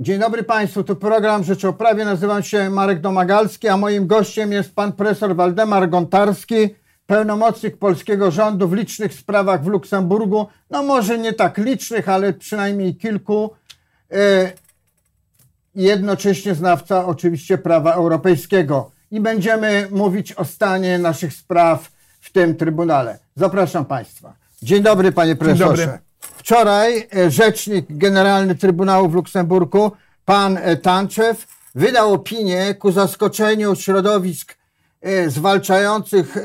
Dzień dobry Państwu, tu program Rzecz o Prawie. Nazywam się Marek Domagalski, a moim gościem jest pan profesor Waldemar Gontarski, pełnomocnik polskiego rządu w licznych sprawach w Luksemburgu. No może nie tak licznych, ale przynajmniej kilku. E, jednocześnie znawca oczywiście prawa europejskiego. I będziemy mówić o stanie naszych spraw w tym Trybunale. Zapraszam Państwa. Dzień dobry Panie Profesorze. dobry. Wczoraj e, rzecznik Generalny Trybunału w Luksemburgu, pan e, Tanczew, wydał opinię ku zaskoczeniu środowisk e, zwalczających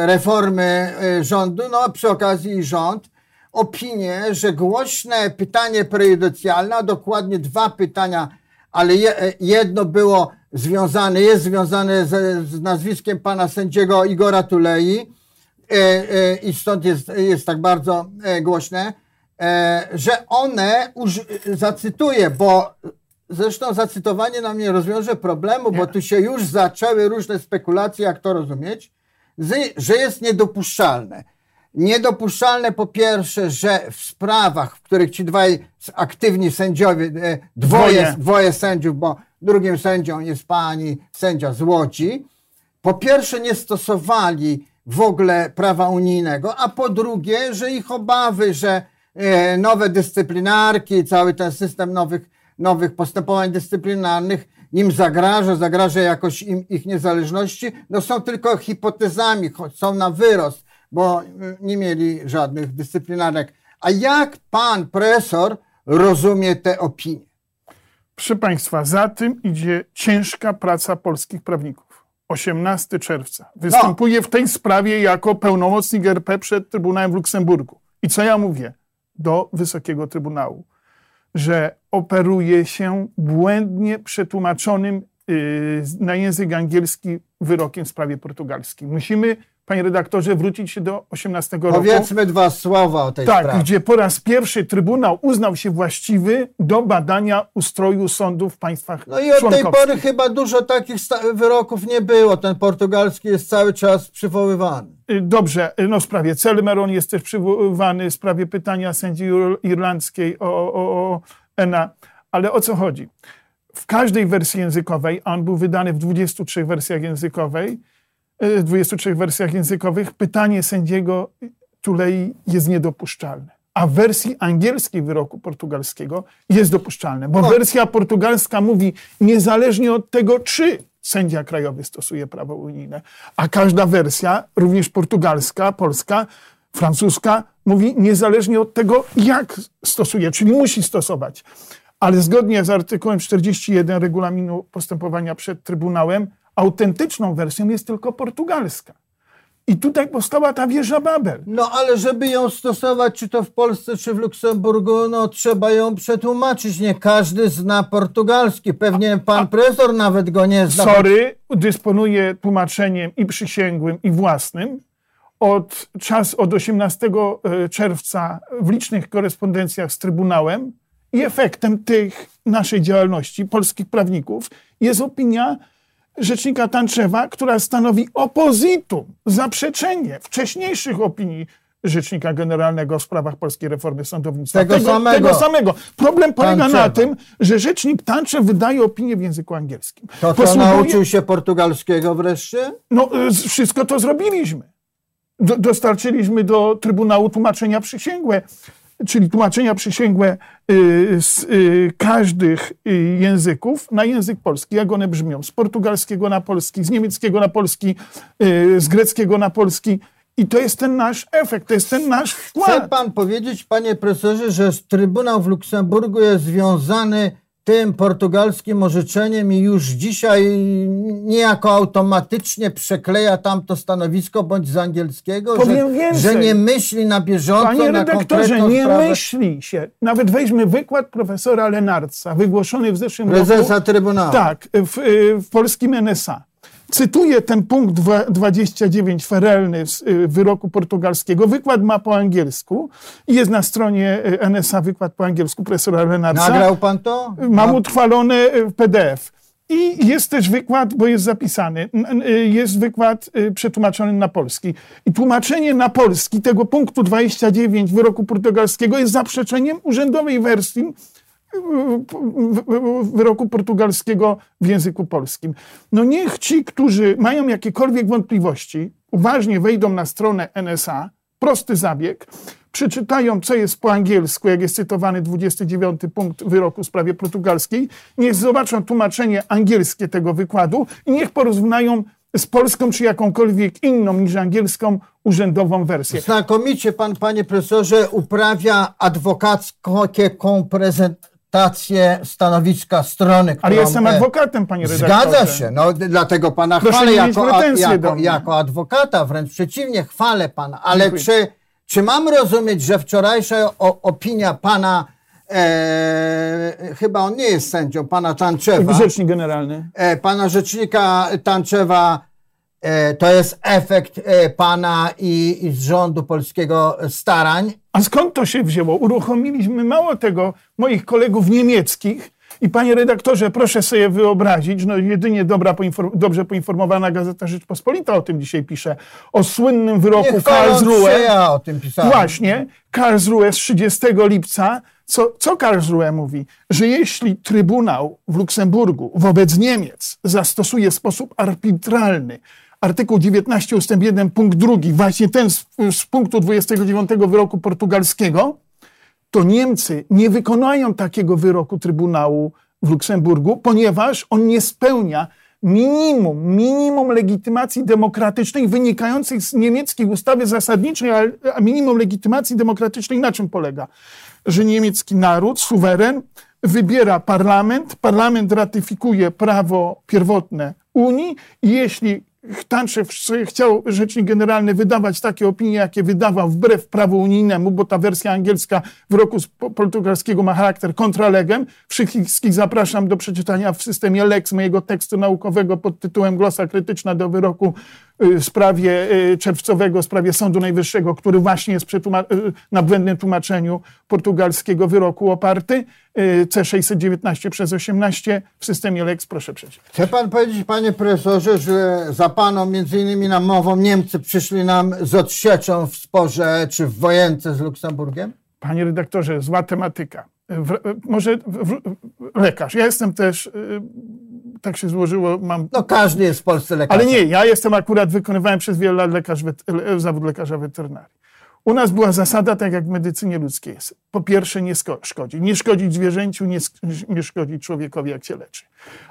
reformy rządu, no przy okazji rząd, opinię, że głośne pytanie prejudycjalne, a dokładnie dwa pytania, ale je, jedno było związane, jest związane z, z nazwiskiem pana sędziego Igora Tulei i stąd jest, jest tak bardzo głośne, że one, zacytuję, bo zresztą zacytowanie nam nie rozwiąże problemu, bo tu się już zaczęły różne spekulacje, jak to rozumieć, że jest niedopuszczalne. Niedopuszczalne po pierwsze, że w sprawach, w których ci dwaj aktywni sędziowie, e, dwoje, Dwoje. dwoje sędziów, bo drugim sędzią jest pani sędzia z Łodzi, po pierwsze nie stosowali w ogóle prawa unijnego, a po drugie, że ich obawy, że e, nowe dyscyplinarki, cały ten system nowych, nowych postępowań dyscyplinarnych im zagraża, zagraża jakoś im, ich niezależności, no są tylko hipotezami, są na wyrost, bo mm, nie mieli żadnych dyscyplinarek. A jak pan profesor rozumie te opinie? Proszę Państwa, za tym idzie ciężka praca polskich prawników. 18 czerwca. Występuję w tej sprawie jako pełnomocnik RP przed Trybunałem w Luksemburgu. I co ja mówię do Wysokiego Trybunału? Że operuje się błędnie przetłumaczonym na język angielski wyrokiem w sprawie portugalskiej. Musimy, panie redaktorze, wrócić się do 18 roku. Powiedzmy dwa słowa o tej Tak, sprawie. gdzie po raz pierwszy Trybunał uznał się właściwy do badania ustroju sądów w państwach No i od tej pory chyba dużo takich wyroków nie było. Ten portugalski jest cały czas przywoływany. Y, Dobrze, y, no w sprawie Celmeron jest też przywoływany, w sprawie pytania sędzi ir- irlandzkiej o, o, o ENA. Ale o co chodzi? W każdej wersji językowej, a on był wydany w 23 wersjach językowej, y, w 23 wersjach językowych, pytanie sędziego Tulei jest niedopuszczalne. A w wersji angielskiej wyroku portugalskiego jest dopuszczalne, bo No. wersja portugalska mówi niezależnie od tego, czy sędzia krajowy stosuje prawo unijne, a każda wersja, również portugalska, polska, francuska, mówi niezależnie od tego, jak stosuje, czyli musi stosować. Ale zgodnie z artykułem 41 regulaminu postępowania przed Trybunałem, autentyczną wersją jest tylko portugalska. I tutaj powstała ta wieża Babel. No ale żeby ją stosować, czy to w Polsce, czy w Luksemburgu, no trzeba ją przetłumaczyć. Nie każdy zna portugalski. Pewnie pan profesor nawet go nie zna. Sorry, dysponuję tłumaczeniem i przysięgłym, i własnym. Od, czas od 18 czerwca w licznych korespondencjach z Trybunałem i efektem tych naszej działalności polskich prawników jest opinia rzecznika Tanczewa, która stanowi opozytum, zaprzeczenie wcześniejszych opinii Rzecznika Generalnego w sprawach polskiej reformy sądownictwa. Tego samego. Tego samego. Problem polega na Tanczewa. tym, że rzecznik Tanczew wydaje opinię w języku angielskim. To co, Posługuje- nauczył się portugalskiego wreszcie? No, y, wszystko to zrobiliśmy. Do, dostarczyliśmy do Trybunału tłumaczenia przysięgłe, czyli tłumaczenia przysięgłe y, z y, każdych y, języków na język polski, jak one brzmią. Z portugalskiego na polski, z niemieckiego na polski, z greckiego na polski. I to jest ten nasz efekt, to jest ten nasz Chce wkład. pan powiedzieć, panie profesorze, że Trybunał w Luksemburgu jest związany tym portugalskim orzeczeniem i już dzisiaj niejako automatycznie przekleja tamto stanowisko bądź z angielskiego, Powiem że, więcej. że nie myśli na bieżąco Panie redaktorze, nie sprawę myśli się. Nawet weźmy wykład profesora Lenarca, wygłoszony w zeszłym roku. prezesa Trybunału. Tak, w, w polskim NSA. Cytuję ten punkt dwa- 29 ferelny z y, wyroku portugalskiego. Wykład ma po angielsku i jest na stronie y, NSA wykład po angielsku profesora Lenarca. Nagrał pan to? Mam utrwalone y, w PDF. I jest też wykład, bo jest zapisany, jest wykład przetłumaczony na polski. I tłumaczenie na polski tego punktu 29 wyroku portugalskiego jest zaprzeczeniem urzędowej wersji wyroku portugalskiego w języku polskim. No niech ci, którzy mają jakiekolwiek wątpliwości, uważnie wejdą na stronę NSA, prosty zabieg, przeczytają, co jest po angielsku, jak jest cytowany 29 punkt wyroku w sprawie portugalskiej, niech zobaczą tłumaczenie angielskie tego wykładu i niech porównają z polską czy jakąkolwiek inną niż angielską urzędową wersję. Znakomicie pan, panie profesorze, uprawia adwokacką prezentację stanowiska strony, Ale jestem adwokatem, panie redaktorze. Zgadza się, no dlatego pana Proszę chwalę jako, do jako, jako adwokata, wręcz przeciwnie, chwalę pana. Ale Dziękuję. czy, czy mam rozumieć, że wczorajsza o, opinia pana, e, chyba on nie jest sędzią, pana Tanczewa, Rzecznik generalny. e, pana rzecznika Tanczewa, to jest efekt e, pana i, i z rządu polskiego starań? A skąd to się wzięło? Uruchomiliśmy mało tego moich kolegów niemieckich. I panie redaktorze, proszę sobie wyobrazić, no jedynie dobra poinform- dobrze poinformowana Gazeta Rzeczpospolita o tym dzisiaj pisze, o słynnym wyroku Nie chwaląc się, Karlsruhe. ja o tym pisałem. Właśnie, Karlsruhe z 30 lipca. Co, co Karlsruhe mówi? Że jeśli Trybunał w Luksemburgu wobec Niemiec zastosuje w sposób arbitralny artykuł 19 ust. 1 punkt 2, właśnie ten z, z punktu 29 wyroku portugalskiego, to Niemcy nie wykonają takiego wyroku Trybunału w Luksemburgu, ponieważ on nie spełnia minimum, minimum legitymacji demokratycznej wynikających z niemieckiej ustawy zasadniczej, a- minimum legitymacji demokratycznej na czym polega? Że niemiecki naród, suweren, wybiera parlament, parlament ratyfikuje prawo pierwotne Unii i jeśli Tanczew chciał rzecznik generalny wydawać takie opinie, jakie wydawał wbrew prawu unijnemu, bo ta wersja angielska wyroku z po- portugalskiego ma charakter kontralegem. Wszystkich zapraszam do przeczytania w systemie Lex mojego tekstu naukowego pod tytułem Glosa krytyczna do wyroku w sprawie y, czerwcowego, w sprawie Sądu Najwyższego, który właśnie jest y, na błędnym tłumaczeniu portugalskiego wyroku oparty. y, C619 przez 18 w systemie Lex, proszę przeczytać. Chce pan powiedzieć, panie profesorze, że za paną między innymi namową Niemcy przyszli nam z odsieczą w sporze czy w wojence z Luksemburgiem? Panie redaktorze, zła tematyka. W, może w, w, lekarz. Ja jestem też, y, tak się złożyło, mam. No każdy jest w Polsce lekarzem. Ale nie, ja jestem akurat, wykonywałem przez wiele lat lekarz, wet- le- zawód lekarza weterynarii. U nas była zasada, tak jak w medycynie ludzkiej jest. Po pierwsze, nie szkodzi. Nie szkodzić zwierzęciu, nie, nie szkodzić człowiekowi, jak się leczy.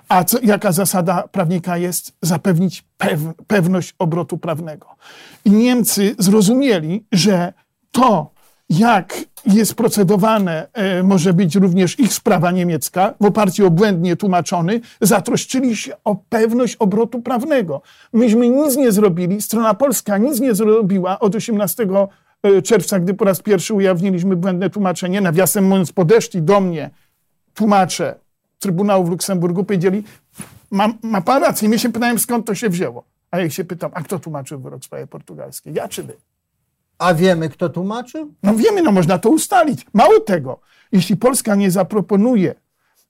A co, jaka zasada prawnika jest? Zapewnić pew- pewność obrotu prawnego. I Niemcy zrozumieli, że to, jak jest procedowane, e, może być również ich sprawa niemiecka, w oparciu o błędnie tłumaczony, zatroszczyli się o pewność obrotu prawnego. Myśmy nic nie zrobili, strona polska nic nie zrobiła od 18 e, czerwca, gdy po raz pierwszy ujawniliśmy błędne tłumaczenie. Nawiasem mówiąc, podeszli do mnie tłumacze Trybunału w Luksemburgu, powiedzieli, ma, ma pan rację. Mnie się pytałem, skąd to się wzięło. A ja się pytam, a kto tłumaczył wyrok w sprawie portugalskiej? Ja czy wy? A wiemy, kto tłumaczył? No wiemy, no można to ustalić. Mało tego, jeśli Polska nie zaproponuje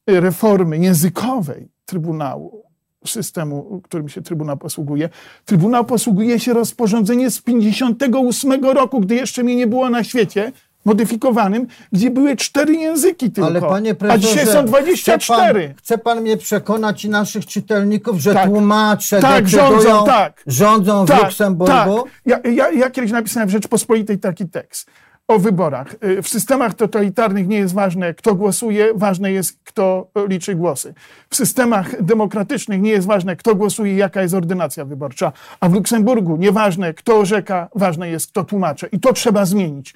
y, reformy językowej Trybunału, systemu, którym się Trybunał posługuje, Trybunał posługuje się rozporządzeniem z 58 roku, gdy jeszcze mnie nie było na świecie, modyfikowanym, gdzie były cztery języki tylko. Ale panie a dzisiaj są 24. Chce pan, chce pan mnie przekonać i naszych czytelników, że Tak. tłumacze Tak, rządzą, tak. rządzą w Tak, Luksemburgu? tak. Ja, ja, ja kiedyś napisałem w Rzeczpospolitej taki tekst o wyborach. Y, W systemach totalitarnych nie jest ważne, kto głosuje, ważne jest, kto liczy głosy. W systemach demokratycznych nie jest ważne, kto głosuje, jaka jest ordynacja wyborcza. A w Luksemburgu nieważne, kto orzeka, ważne jest, kto tłumaczy. I to trzeba zmienić.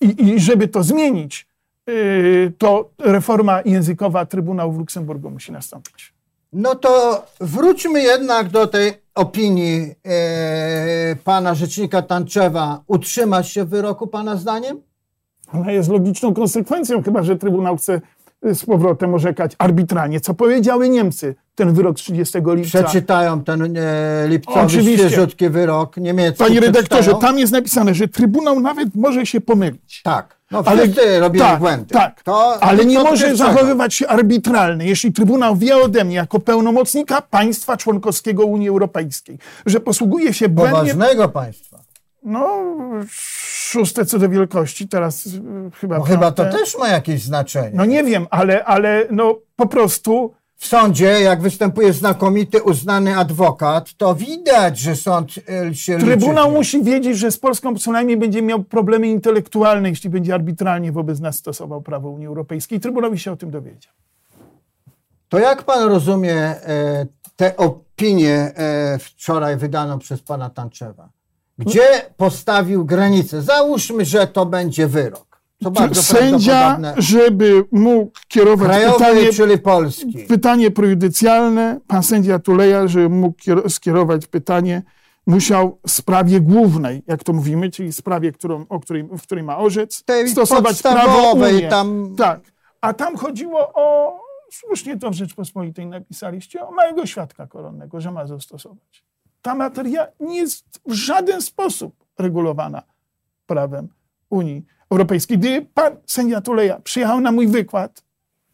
I, i żeby to zmienić, y, to reforma językowa Trybunału w Luksemburgu musi nastąpić. No to wróćmy jednak do tej opinii e, pana rzecznika Tanczewa. Utrzyma się w wyroku pana zdaniem? Ona jest logiczną konsekwencją, chyba że Trybunał chce y, z powrotem orzekać arbitralnie. Co powiedziały Niemcy, ten wyrok z 30 lipca? Przeczytają ten e, lipcowy Oczywiście. świeżutki wyrok niemiecki. Panie redaktorze, tam jest napisane, że Trybunał nawet może się pomylić. Tak. No wszyscy robili tak, błędy. Tak, To- ale nie może zachowywać się arbitralnie, jeśli Trybunał wie ode mnie jako pełnomocnika państwa członkowskiego Unii Europejskiej, że posługuje się błędnie Poważnego państwa. No, szóste co do wielkości, teraz y, chyba. No chyba to też ma jakieś znaczenie. No nie wiem, ale, ale no po prostu W sądzie, jak występuje znakomity, uznany adwokat, to widać, że sąd e, się Trybunał liczy. musi wiedzieć, że z Polską co najmniej będzie miał problemy intelektualne, jeśli będzie arbitralnie wobec nas stosował prawo Unii Europejskiej. Trybunał by się o tym dowiedział. To jak pan rozumie e, tę opinię e, wczoraj wydaną przez pana Tanczewa? Gdzie postawił granicę? Załóżmy, że to będzie wyrok. To bardzo Sędzia, żeby mógł kierować Krajowy, pytanie, czyli polski. pytanie prejudycjalne, pan sędzia Tuleja, żeby mógł kier- skierować pytanie, musiał w sprawie głównej, jak to mówimy, czyli sprawie, którą, o której, w której ma orzec, Tej stosować prawo Unię. tam- Tak. A tam chodziło o, słusznie to w Rzeczpospolitej napisaliście, o małego świadka koronnego, że ma zastosować. Ta materia nie jest w żaden sposób regulowana prawem Unii Europejskiej. Gdy pan sędzia Tuleja przyjechał na mój wykład,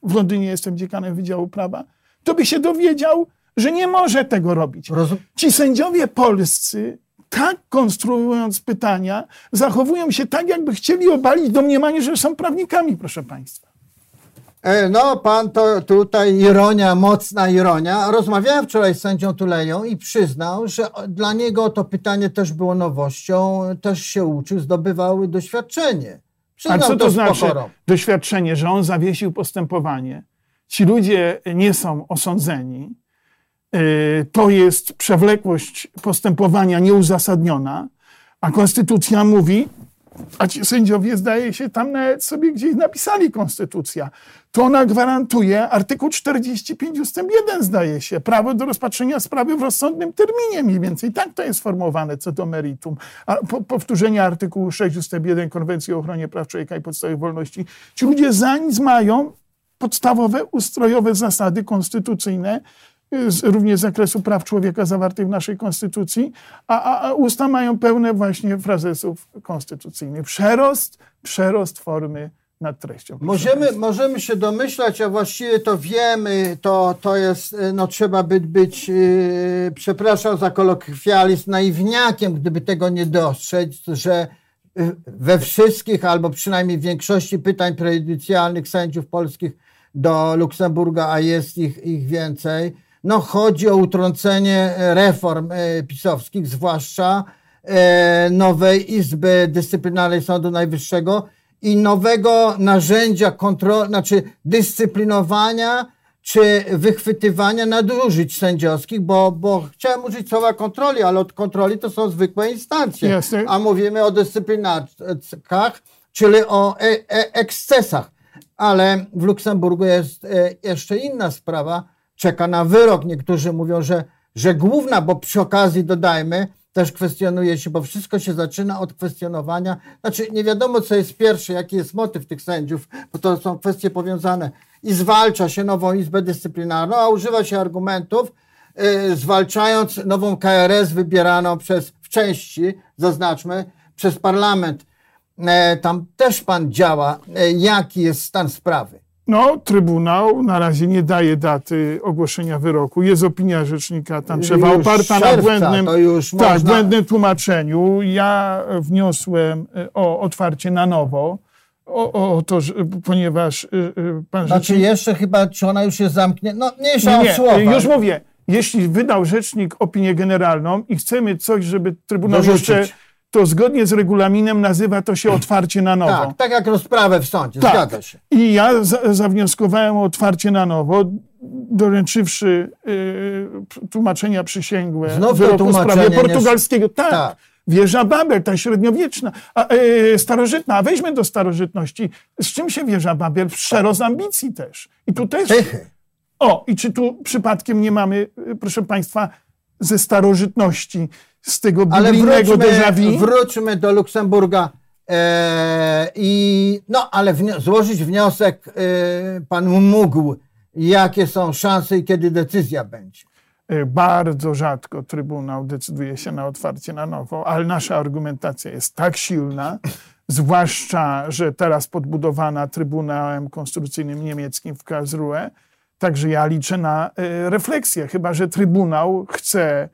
w Londynie jestem dziekanem Wydziału Prawa, to by się dowiedział, że nie może tego robić. Rozum- Ci sędziowie polscy, tak konstruując pytania, zachowują się tak, jakby chcieli obalić domniemanie, że są prawnikami, proszę państwa. E, No, pan to tutaj ironia, mocna ironia. Rozmawiałem wczoraj z sędzią Tuleją i przyznał, że dla niego to pytanie też było nowością, też się uczył, zdobywał doświadczenie. A Przyznał co to znaczy doświadczenie, że on zawiesił postępowanie? Ci ludzie nie są osądzeni. Yy, To jest przewlekłość postępowania nieuzasadniona, a konstytucja mówi, a ci sędziowie zdaje się tam nawet sobie gdzieś napisali konstytucja. To ona gwarantuje artykuł 45 ustęp 1 zdaje się, prawo do rozpatrzenia sprawy w rozsądnym terminie mniej więcej. Tak to jest sformułowane co do meritum. A po, powtórzenie artykułu 6 ustęp 1 Konwencji o ochronie praw człowieka i podstawowych wolności. Ci ludzie za nic mają podstawowe ustrojowe zasady konstytucyjne, z, również z zakresu praw człowieka zawartych w naszej konstytucji, a, a, a usta mają pełne właśnie frazesów konstytucyjnych. Przerost, przerost formy nad treścią. Możemy, możemy się domyślać, a właściwie to wiemy, to, to jest, no trzeba by być, yy, przepraszam za kolokwializm, naiwniakiem, gdyby tego nie dostrzec, że y, we wszystkich, albo przynajmniej w większości pytań prejudycjalnych sędziów polskich do Luksemburga, a jest ich, ich więcej, no chodzi o utrącenie reform e, pisowskich, zwłaszcza e, nowej Izby Dyscyplinarnej Sądu Najwyższego i nowego narzędzia kontroli, znaczy dyscyplinowania czy wychwytywania nadużyć sędziowskich, bo, bo chciałem użyć słowa kontroli, ale od kontroli to są zwykłe instancje, Jasne. a mówimy o dyscyplinarkach, czyli o e, e, ekscesach. Ale w Luksemburgu jest e, jeszcze inna sprawa, czeka na wyrok. Niektórzy mówią, że, że główna, bo przy okazji dodajmy, też kwestionuje się, bo wszystko się zaczyna od kwestionowania. Znaczy, nie wiadomo, co jest pierwsze, jaki jest motyw tych sędziów, bo to są kwestie powiązane. I zwalcza się nową Izbę Dyscyplinarną, a używa się argumentów, yy, zwalczając nową KRS wybieraną przez, w części, zaznaczmy, przez parlament. E, tam też pan działa. E, jaki jest stan sprawy? No, Trybunał na razie nie daje daty ogłoszenia wyroku. Jest opinia rzecznika Tanczewa Już oparta na błędnym, tak, można- błędnym tłumaczeniu. Ja wniosłem e, o otwarcie na nowo, o, o to, że, ponieważ e, e, pan Znaczy rzecznik... jeszcze chyba, czy ona już jest zamknięta? No mniejsza Nie, nie, słowa. już mówię. Jeśli wydał rzecznik opinię generalną i chcemy coś, żeby Trybunał Dorzucić. jeszcze to zgodnie z regulaminem nazywa to się otwarcie na nowo. Tak, tak jak rozprawę w sądzie, Tak. zgadza się. I ja za, zawnioskowałem o otwarcie na nowo, doręczywszy y, tłumaczenia przysięgłe Znów wyroku w sprawie portugalskiego. Tak, Tak. wieża Babel, ta średniowieczna, a, y, starożytna. A weźmy do starożytności. Z czym się wieża Babel? Przerost ambicji też. I tu też... Tychy. O, i czy tu przypadkiem nie mamy, y, proszę Państwa, ze starożytności, z tego biblijnego déjà vu? wróćmy do Luksemburga e, i no, ale wnio- złożyć wniosek e, pan mógł. Jakie są szanse i kiedy decyzja będzie? Y, Bardzo rzadko Trybunał decyduje się na otwarcie na nowo, ale nasza argumentacja jest tak silna, zwłaszcza, że teraz podbudowana Trybunałem Konstytucyjnym Niemieckim w Karlsruhe, także ja liczę na y, refleksję, chyba że Trybunał chce e,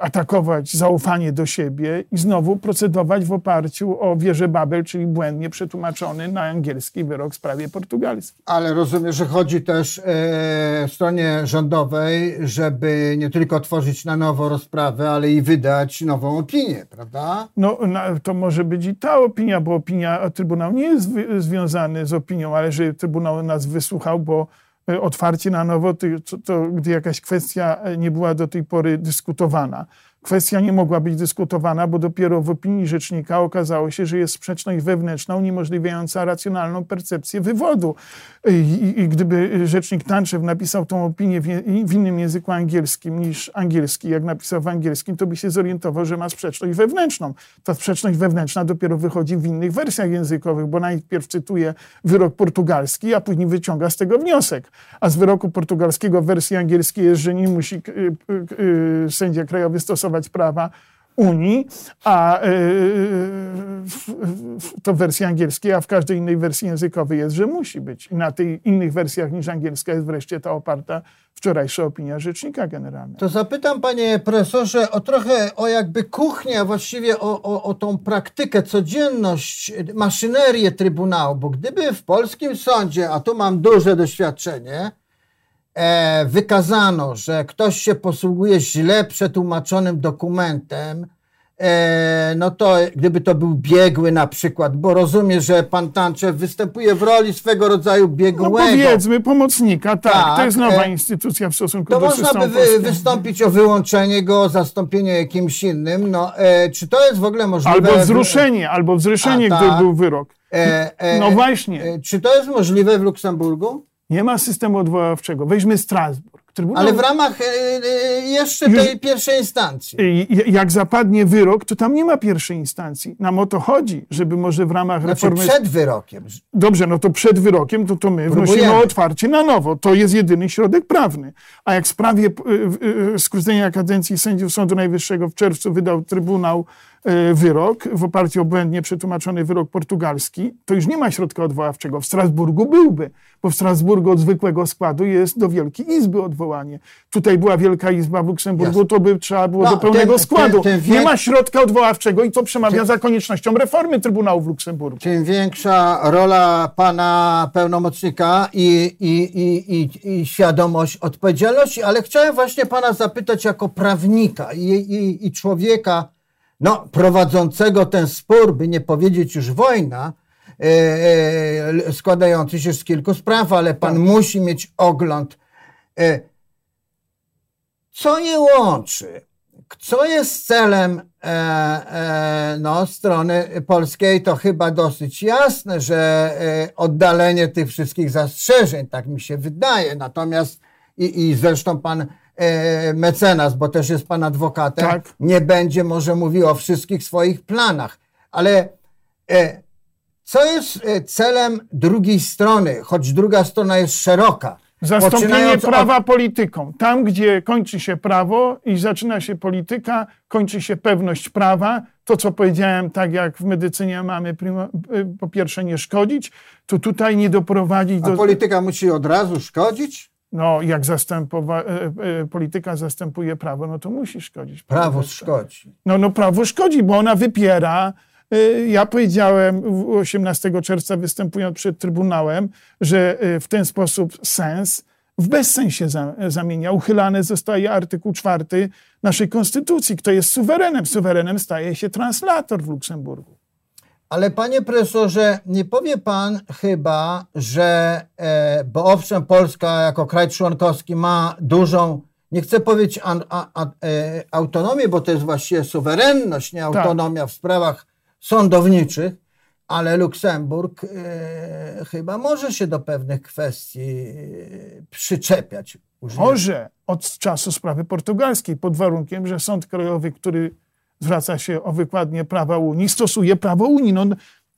atakować zaufanie do siebie i znowu procedować w oparciu o wieżę Babel, czyli błędnie przetłumaczony na angielski wyrok w sprawie portugalskiej. Ale rozumiem, że chodzi też e, stronie rządowej, żeby nie tylko tworzyć na nowo rozprawę, ale i wydać nową opinię, prawda? No, na, to może być i ta opinia, bo opinia Trybunał nie jest zwi- związany z opinią, ale że Trybunał nas wysłuchał, bo e, otwarcie na nowo, to, to gdy jakaś kwestia e, nie była do tej pory dyskutowana. Kwestia nie mogła być dyskutowana, bo dopiero w opinii rzecznika okazało się, że jest sprzeczność wewnętrzna uniemożliwiająca racjonalną percepcję wywodu. I, i, gdyby rzecznik Tanczew napisał tą opinię w, w innym języku angielskim niż angielski, jak napisał w angielskim, to by się zorientował, że ma sprzeczność wewnętrzną. Ta sprzeczność wewnętrzna dopiero wychodzi w innych wersjach językowych, bo najpierw cytuje wyrok portugalski, a później wyciąga z tego wniosek. A z wyroku portugalskiego w wersji angielskiej jest, że nie musi y, y, y, sędzia krajowy stosować prawa Unii, a y, w- w- to w wersji angielskiej, a w każdej innej wersji językowej jest, że musi być. I na tych innych wersjach niż angielska jest wreszcie ta oparta wczorajsza opinia Rzecznika Generalnego. To zapytam, panie profesorze, o trochę o jakby kuchnię, a właściwie o, o, o tą praktykę, codzienność, maszynerię Trybunału, bo gdyby w polskim sądzie, a tu mam duże doświadczenie, e, wykazano, że ktoś się posługuje źle przetłumaczonym dokumentem, e, no to gdyby to był biegły na przykład, bo rozumiem, że pan Tanczew występuje w roli swego rodzaju No biegłego. powiedzmy, pomocnika, tak, Tak, to jest nowa e, instytucja w stosunku To do można systemu by wy, wystąpić o wyłączenie go, o zastąpienie jakimś innym. No, e, czy to jest w ogóle możliwe? Albo wzruszenie, albo wzruszenie, A, gdyby tak. był wyrok. E, e, No właśnie. E, czy to jest możliwe w Luksemburgu? Nie ma systemu odwoławczego. Weźmy Strasburg. Trybunał, Ale w ramach e, e, jeszcze Już- tej pierwszej instancji. Jak zapadnie wyrok, to tam nie ma pierwszej instancji. Nam o to chodzi, żeby może w ramach Znaczy reformy... przed wyrokiem. Dobrze, no to przed wyrokiem, to, to my wnosimy Próbujemy. o otwarcie na nowo. To jest jedyny środek prawny. A jak w sprawie skrócenia kadencji sędziów Sądu Najwyższego w czerwcu wydał Trybunał wyrok w oparciu o błędnie przetłumaczony wyrok portugalski, to już nie ma środka odwoławczego. W Strasburgu byłby, bo w Strasburgu od zwykłego składu jest do Wielkiej Izby odwołanie. Tutaj była Wielka Izba w Luksemburgu, Jasne. to by trzeba było No, do pełnego ten- składu. ten- ten Nie wiek- ma środka odwoławczego i to przemawia za koniecznością reformy Trybunału w Luksemburgu. Tym większa rola pana pełnomocnika i, i, i, i, i świadomość odpowiedzialności, ale chciałem właśnie pana zapytać jako prawnika i, i, i człowieka no, prowadzącego ten spór, by nie powiedzieć już wojna, e, składający się z kilku spraw, ale pan musi mieć ogląd. E, co je łączy? Co jest celem e, no, strony polskiej? To chyba dosyć jasne, że oddalenie tych wszystkich zastrzeżeń, tak mi się wydaje. Natomiast i, i zresztą pan mecenas, bo też jest pan adwokatem, Tak. nie będzie może mówił o wszystkich swoich planach. Ale e, co jest e, celem drugiej strony, choć druga strona jest szeroka? Zastąpienie Poczynając od- prawa polityką. Tam, gdzie kończy się prawo i zaczyna się polityka, kończy się pewność prawa. To, co powiedziałem, tak jak w medycynie mamy po pierwsze nie szkodzić, to tutaj nie doprowadzić A do... polityka musi od razu szkodzić? No, jak zastępowa, y, y, polityka zastępuje prawo, no to musi szkodzić. Prawo szkodzi. No, no prawo szkodzi, bo ona wypiera. Y, Ja powiedziałem w- 18 czerwca występując przed Trybunałem, że w ten sposób sens w bezsensie za- zamienia. Uchylany zostaje artykuł 4 naszej konstytucji. Kto jest suwerenem? Suwerenem staje się translator w Luksemburgu. Ale panie profesorze, nie powie pan chyba, że, e, bo owszem, Polska jako kraj członkowski ma dużą, nie chcę powiedzieć an, a, a, e, autonomię, bo to jest właściwie suwerenność, nie autonomia w sprawach sądowniczych, ale Luksemburg e, chyba może się do pewnych kwestii e, przyczepiać. Użyję- Może od czasu sprawy portugalskiej, pod warunkiem, że Sąd Krajowy, który zwraca się o wykładnię prawa Unii, stosuje prawo Unii. No,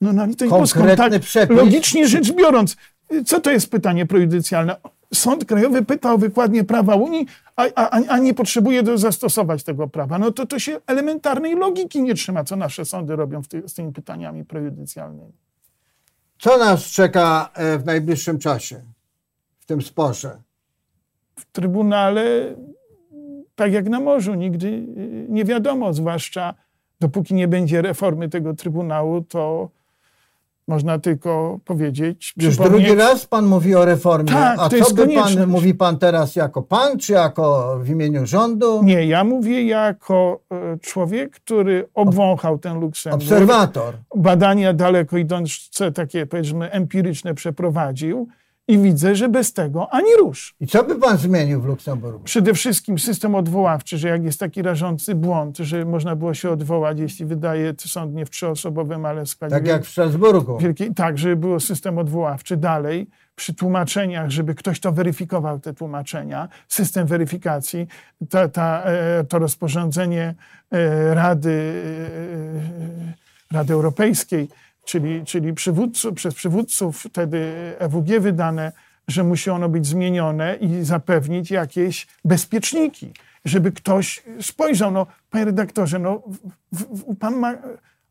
no na litość boską, tak, przepis. logicznie rzecz biorąc, co to jest pytanie prejudycjalne? Sąd Krajowy pyta o wykładnię prawa Unii, a, a, a nie potrzebuje do zastosować tego prawa. No to to się elementarnej logiki nie trzyma, co nasze sądy robią ty, z tymi pytaniami prejudycjalnymi. Co nas czeka e, w najbliższym czasie w tym sporze? W Trybunale tak jak na morzu, nigdy y, nie wiadomo, zwłaszcza dopóki nie będzie reformy tego Trybunału, to można tylko powiedzieć. Już drugi raz pan mówi o reformie. Tak, A to co by pan, mówi pan teraz jako pan, czy jako w imieniu rządu? Nie, ja mówię jako e, człowiek, który obwąchał ten Luksemburg. Obserwator. badania daleko idące, takie powiedzmy empiryczne przeprowadził i widzę, że bez tego ani rusz. I co by pan zmienił w Luksemburgu? Przede wszystkim system odwoławczy, że jak jest taki rażący błąd, że można było się odwołać, jeśli wydaje sąd nie w trzyosobowym, ale w składzie Tak jak w Strasburgu. wielkiej, tak, żeby było system odwoławczy dalej, przy tłumaczeniach, żeby ktoś to weryfikował, te tłumaczenia, system weryfikacji, ta, ta, e, to rozporządzenie e, Rady, e, Rady Europejskiej, czyli, czyli przywódców, przez przywódców wtedy EWG wydane, że musi ono być zmienione i zapewnić jakieś bezpieczniki, żeby ktoś spojrzał, no panie redaktorze, no w, w, pan ma,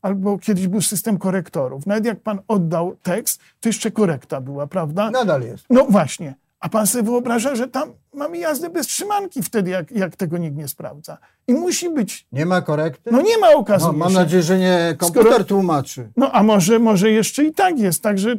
albo kiedyś był system korektorów, nawet jak pan oddał tekst, to jeszcze korekta była, prawda? Nadal jest. No właśnie. A pan sobie wyobraża, że tam mamy jazdę bez trzymanki wtedy, jak, jak tego nikt nie sprawdza. I musi być. Nie ma korekty? No nie ma No, okazji. mam nadzieję, że nie komputer Skoro- tłumaczy. No a może, może jeszcze i tak jest. Także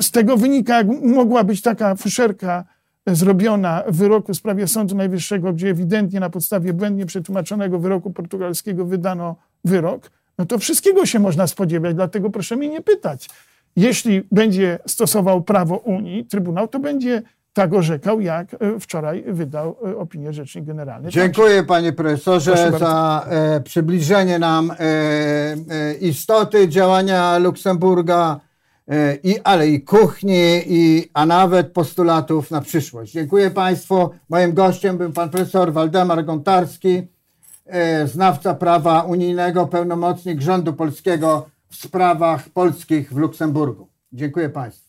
z tego wynika, jak mogła być taka fuszerka zrobiona w wyroku w sprawie Sądu Najwyższego, gdzie ewidentnie na podstawie błędnie przetłumaczonego wyroku portugalskiego wydano wyrok, no to wszystkiego się można spodziewać, dlatego proszę mnie nie pytać. Jeśli będzie stosował prawo Unii, Trybunał, to będzie tak orzekał, jak e, wczoraj wydał e, opinię Rzecznik Generalny. Dziękuję panie profesorze Proszę za e, przybliżenie nam istoty działania Luksemburga, i, ale i kuchni, i, a nawet postulatów na przyszłość. Dziękuję państwu. Moim gościem był pan profesor Waldemar Gontarski, znawca prawa unijnego, pełnomocnik rządu polskiego w sprawach polskich w Luksemburgu. Dziękuję państwu.